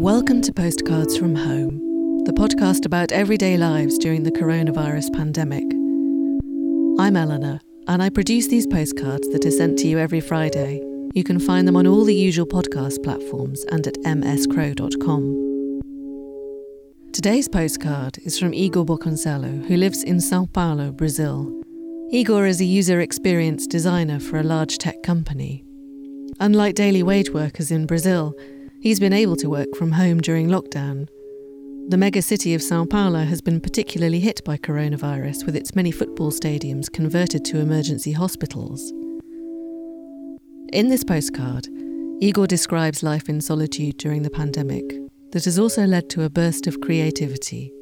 Welcome to Postcards from Home, the podcast about everyday lives during the coronavirus pandemic. I'm Eleanor, and I produce these postcards that are sent to you every Friday. You can find them on all the usual podcast platforms and at mscrow.com. Today's postcard is from Igor Boconcello, who lives in Sao Paulo, Brazil. Igor is a user experience designer for a large tech company. Unlike daily wage workers in Brazil, He's been able to work from home during lockdown. The mega city of Sao Paulo has been particularly hit by coronavirus, with its many football stadiums converted to emergency hospitals. In this postcard, Igor describes life in solitude during the pandemic that has also led to a burst of creativity.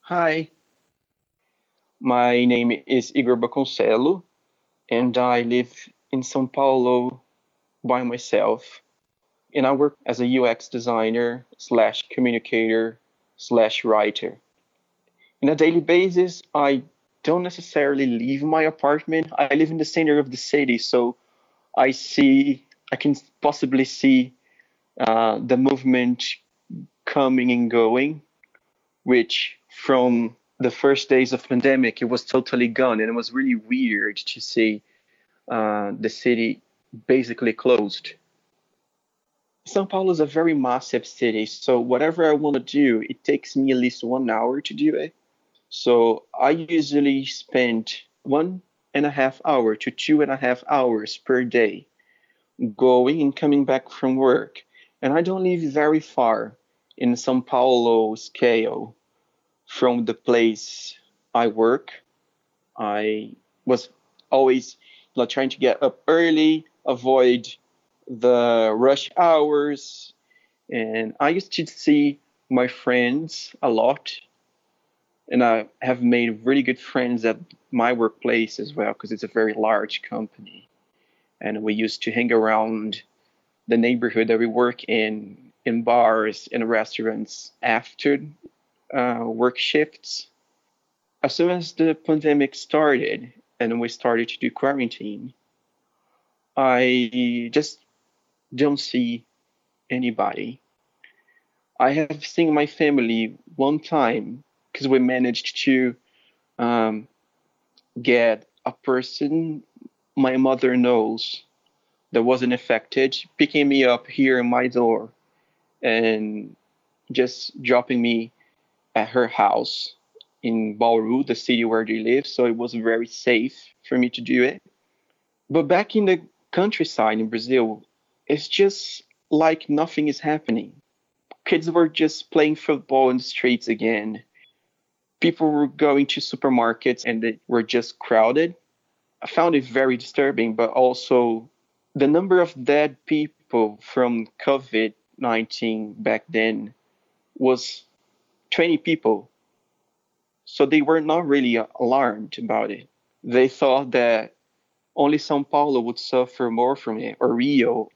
Hi, my name is Igor Baconcello, and I live in São Paulo by myself. And I work as a UX designer slash communicator slash writer. In a daily basis, I don't necessarily leave my apartment. I live in the center of the city, so I see, I can possibly see uh, the movement coming and going, which from the first days of pandemic, it was totally gone, and it was really weird to see uh, the city basically closed. São Paulo is a very massive city, so whatever I want to do, it takes me at least one hour to do it. So I usually spend one and a half hour to two and a half hours per day going and coming back from work. And I don't live very far in São Paulo scale from the place I work. I was always like, trying to get up early, avoid the rush hours, and I used to see my friends a lot. And I have made really good friends at my workplace as well because it's a very large company. And we used to hang around the neighborhood that we work in, in bars and restaurants after uh, work shifts. As soon as the pandemic started and we started to do quarantine, I just don't see anybody. I have seen my family one time because we managed to um, get a person my mother knows that wasn't affected picking me up here in my door and just dropping me at her house in Bauru, the city where they live, so it was very safe for me to do it. But back in the countryside in Brazil, it's just like nothing is happening. Kids were just playing football in the streets again. People were going to supermarkets and they were just crowded. I found it very disturbing, but also the number of dead people from COVID 19 back then was 20 people. So they were not really alarmed about it. They thought that only Sao Paulo would suffer more from it, or Rio.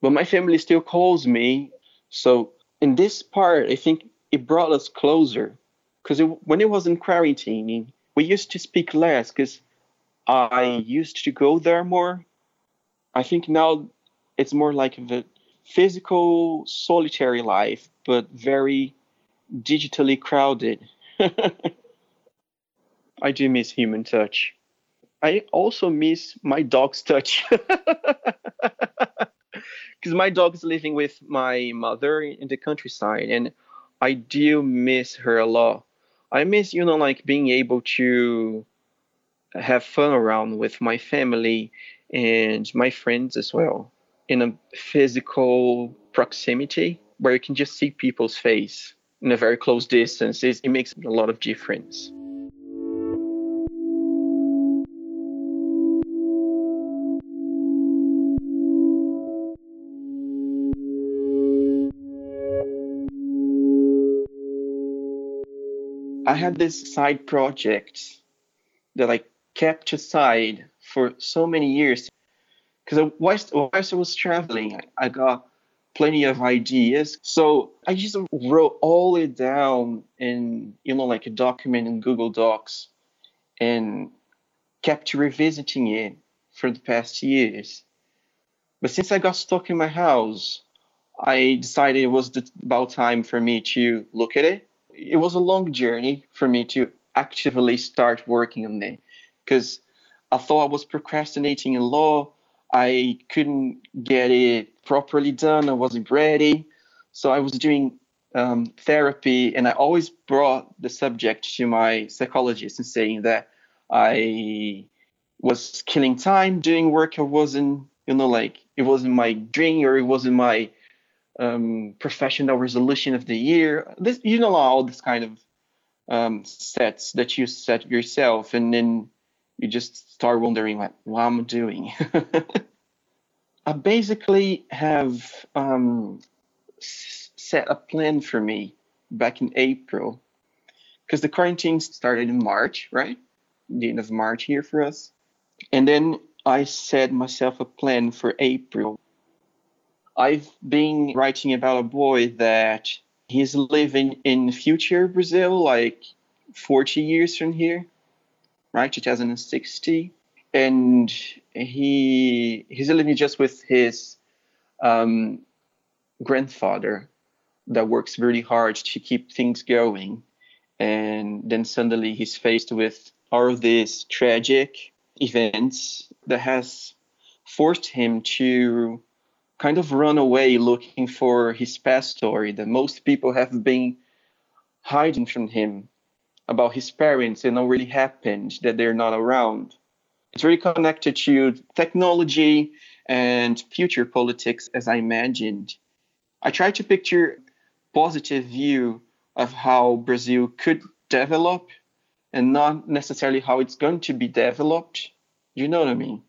But my family still calls me. So in this part, I think it brought us closer. Because when it was in quarantine, we used to speak less because I used to go there more. I think now it's more like the physical solitary life, but very digitally crowded. I do miss human touch. I also miss my dog's touch. Because my dog is living with my mother in the countryside, and I do miss her a lot. I miss, you know, like being able to have fun around with my family and my friends as well in a physical proximity where you can just see people's face in a very close distance, it, it makes a lot of difference. I had this side project that I kept aside for so many years because whilst, whilst I was traveling, I got plenty of ideas. So I just wrote all it down in, you know, like a document in Google Docs and kept revisiting it for the past years. But since I got stuck in my house, I decided it was about time for me to look at it. It was a long journey for me to actively start working on it because I thought I was procrastinating in law. I couldn't get it properly done. I wasn't ready. So I was doing um, therapy, and I always brought the subject to my psychologist and saying that I was killing time doing work I wasn't, you know, like it wasn't my dream or it wasn't my um, professional resolution of the year. This, you know, all this kind of um, sets that you set yourself, and then you just start wondering, like, what am I doing? I basically have um, set a plan for me back in April because the quarantine started in March, right? The end of March here for us. And then I set myself a plan for April. I've been writing about a boy that he's living in future Brazil, like 40 years from here, right? 2060. And he he's living just with his um, grandfather that works really hard to keep things going. And then suddenly he's faced with all of these tragic events that has forced him to kind of run away looking for his past story that most people have been hiding from him about his parents and what really happened that they're not around. It's very connected to technology and future politics as I imagined. I try to picture positive view of how Brazil could develop and not necessarily how it's going to be developed. You know what I mean?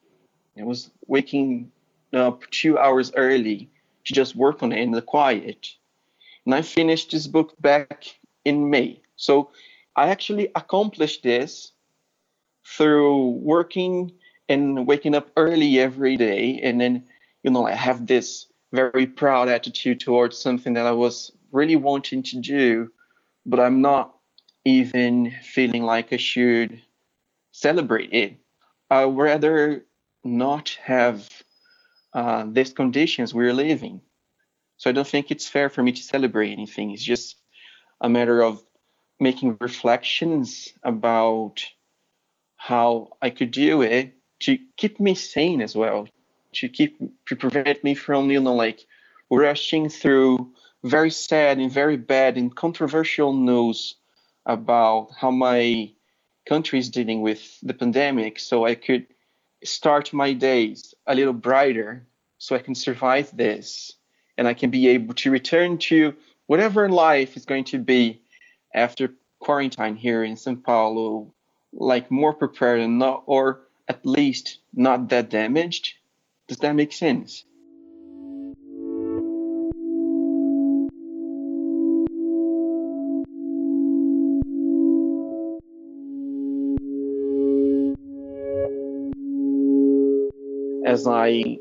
I was waking up two hours early to just work on it in the quiet. And I finished this book back in May. So I actually accomplished this through working and waking up early every day. And then, you know, I have this very proud attitude towards something that I was really wanting to do, but I'm not even feeling like I should celebrate it. I would rather not have uh, these conditions we're living. So I don't think it's fair for me to celebrate anything. It's just a matter of making reflections about how I could do it to keep me sane as well, to keep to prevent me from you know like rushing through very sad and very bad and controversial news about how my country is dealing with the pandemic so I could start my days a little brighter so I can survive this and I can be able to return to whatever life is going to be after quarantine here in Sao Paulo like more prepared and not or at least not that damaged. Does that make sense? as I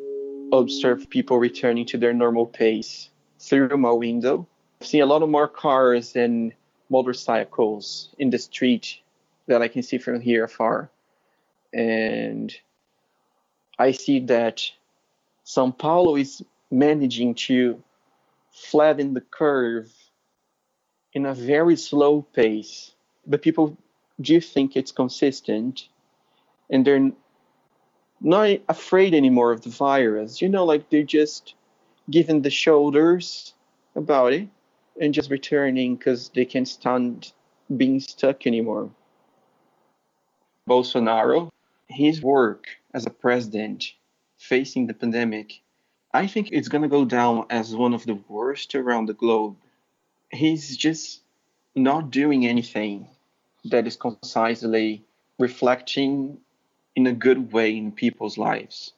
observe people returning to their normal pace through my window. I see a lot of more cars and motorcycles in the street that I can see from here afar. And I see that Sao Paulo is managing to flatten the curve in a very slow pace. But people do think it's consistent and they're not afraid anymore of the virus. You know, like they're just giving the shoulders about it and just returning because they can't stand being stuck anymore. Bolsonaro, his work as a president facing the pandemic, I think it's going to go down as one of the worst around the globe. He's just not doing anything that is concisely reflecting in a good way in people's lives.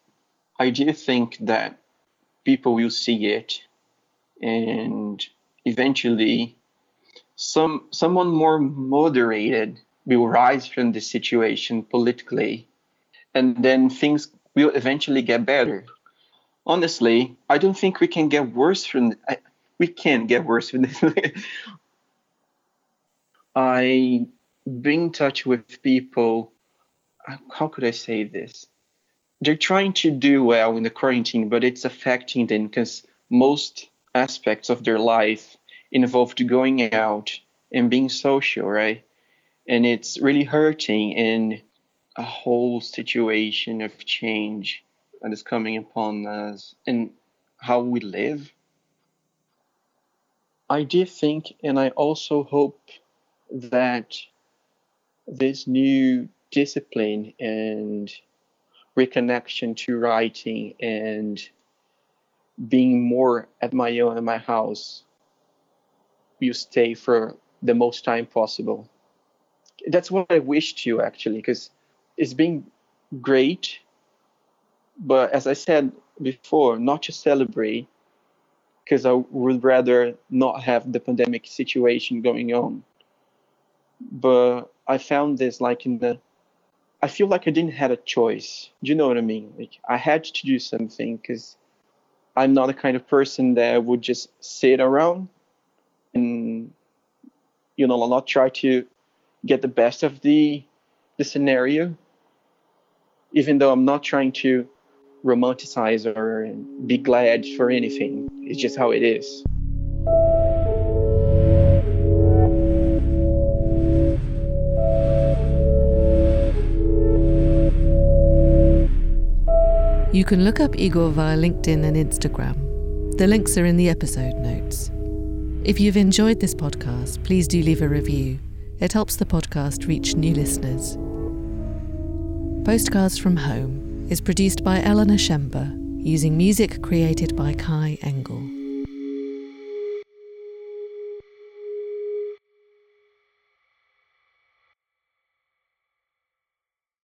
I do think that people will see it and eventually some someone more moderated will rise from the situation politically and then things will eventually get better honestly i don't think we can get worse from I, we can get worse from this i in touch with people uh, how could I say this? They're trying to do well in the quarantine, but it's affecting them because most aspects of their life involved going out and being social, right? And it's really hurting in a whole situation of change that is coming upon us and how we live. I do think, and I also hope that this new discipline and reconnection to writing and being more at my own in my house will stay for the most time possible. That's what I wish to actually, because it's been great. But as I said before, not to celebrate, because I would rather not have the pandemic situation going on. But I found this like in the I feel like I didn't have a choice. Do you know what I mean? Like I had to do something because I'm not the kind of person that would just sit around and you know not try to get the best of the the scenario. Even though I'm not trying to romanticize or be glad for anything. It's just how it is. You can look up Igor via LinkedIn and Instagram. The links are in the episode notes. If you've enjoyed this podcast, please do leave a review. It helps the podcast reach new listeners. Postcards from Home is produced by Eleanor Schember using music created by Kai Engel.